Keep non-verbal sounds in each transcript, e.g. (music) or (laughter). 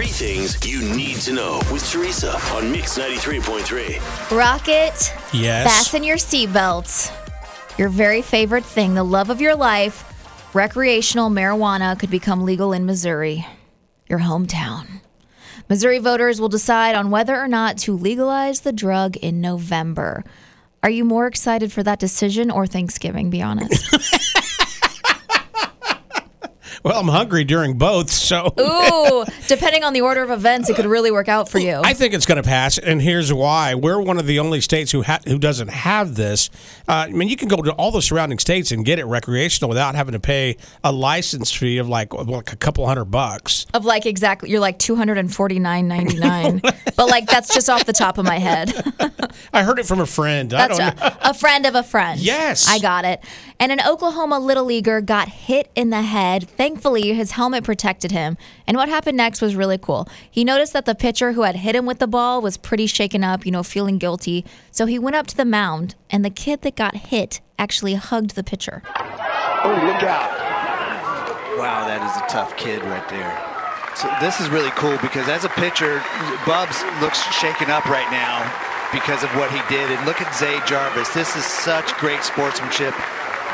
Three things you need to know with Teresa on Mix 93.3. Rocket, Yes. fasten your seatbelts. Your very favorite thing, the love of your life, recreational marijuana could become legal in Missouri, your hometown. Missouri voters will decide on whether or not to legalize the drug in November. Are you more excited for that decision or Thanksgiving? Be honest. (laughs) Well, I'm hungry during both, so Ooh, (laughs) depending on the order of events, it could really work out for you. I think it's going to pass, and here's why: we're one of the only states who ha- who doesn't have this. Uh, I mean, you can go to all the surrounding states and get it recreational without having to pay a license fee of like like a couple hundred bucks. of like exactly, you're like two hundred and forty nine ninety nine, (laughs) (laughs) but like that's just off the top of my head. I heard it from a friend. I That's a, a friend of a friend. Yes. I got it. And an Oklahoma Little Leaguer got hit in the head. Thankfully, his helmet protected him. And what happened next was really cool. He noticed that the pitcher who had hit him with the ball was pretty shaken up, you know, feeling guilty. So he went up to the mound, and the kid that got hit actually hugged the pitcher. Oh, look out. Wow, that is a tough kid right there. So this is really cool because as a pitcher, Bubs looks shaken up right now because of what he did. And look at Zay Jarvis. This is such great sportsmanship.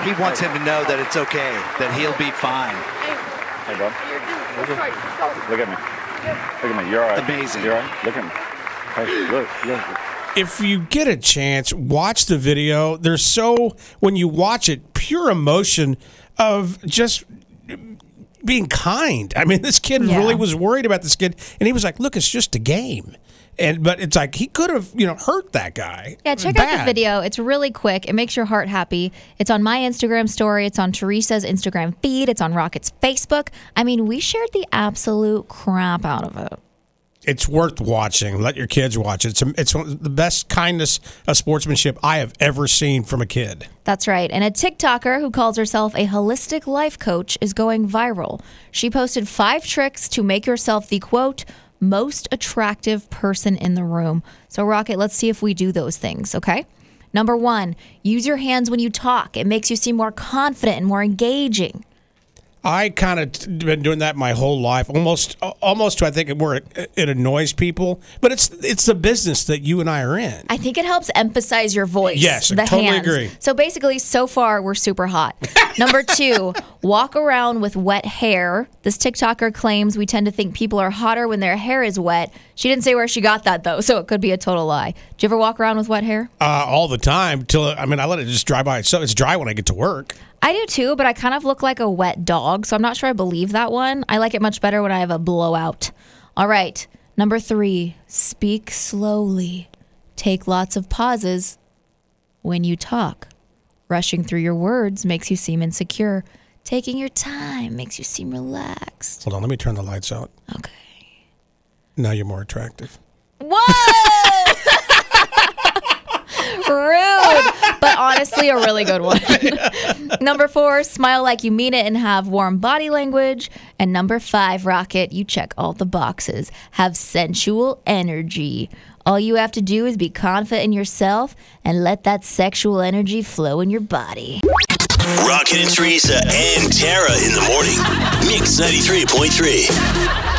He wants him to know that it's okay, that he'll be fine. Hey, bud. Look at me. Look at me. You're all right. Amazing. You're all right. Look at me. Hey, look, look. if you get a chance, watch the video. There's so when you watch it, pure emotion of just being kind. I mean, this kid Yeah. really was worried about this kid, and he was like, "Look, it's just a game." And but it's like he could have, you know, hurt that guy. Yeah, check out the video. It's really quick. It makes your heart happy. It's on my Instagram story. It's on Teresa's Instagram feed. It's on Rocket's Facebook. I mean, we shared the absolute crap out of it. It's worth watching. Let your kids watch it. It's it's one the best kindness of uh, sportsmanship I have ever seen from a kid. That's right. And a TikToker who calls herself a holistic life coach is going viral. She posted five tricks to make yourself the quote, most attractive person in the room. So, Rocket, let's see if we do those things, okay? Number one, use your hands when you talk. It makes you seem more confident and more engaging. I kind of been doing that my whole life, almost, almost to I think where it, it annoys people. But it's it's the business that you and I are in. I think it helps emphasize your voice. Yes, I totally hands. agree. So basically, so far we're super hot. (laughs) Number two, walk around with wet hair. This TikToker claims we tend to think people are hotter when their hair is wet. She didn't say where she got that though, so it could be a total lie. Do you ever walk around with wet hair? uh, all the time till I mean I let it just dry by itself. It's dry when I get to work. I do too, but I kind of look like a wet dog, so I'm not sure I believe that one. I like it much better when I have a blowout. All right, number three, speak slowly. Take lots of pauses when you talk. Rushing through your words makes you seem insecure. Taking your time makes you seem relaxed. Hold on, let me turn the lights out. Okay. Now you're more attractive. Whoa! (laughs) Rude, but honestly, a really good one. (laughs) number four, smile like you mean it and have warm body language. And number five, Rocket, you check all the boxes. Have sensual energy. All you have to do is be confident in yourself and let that sexual energy flow in your body. Rocket and Teresa and Tara in the morning. Mix 93.3.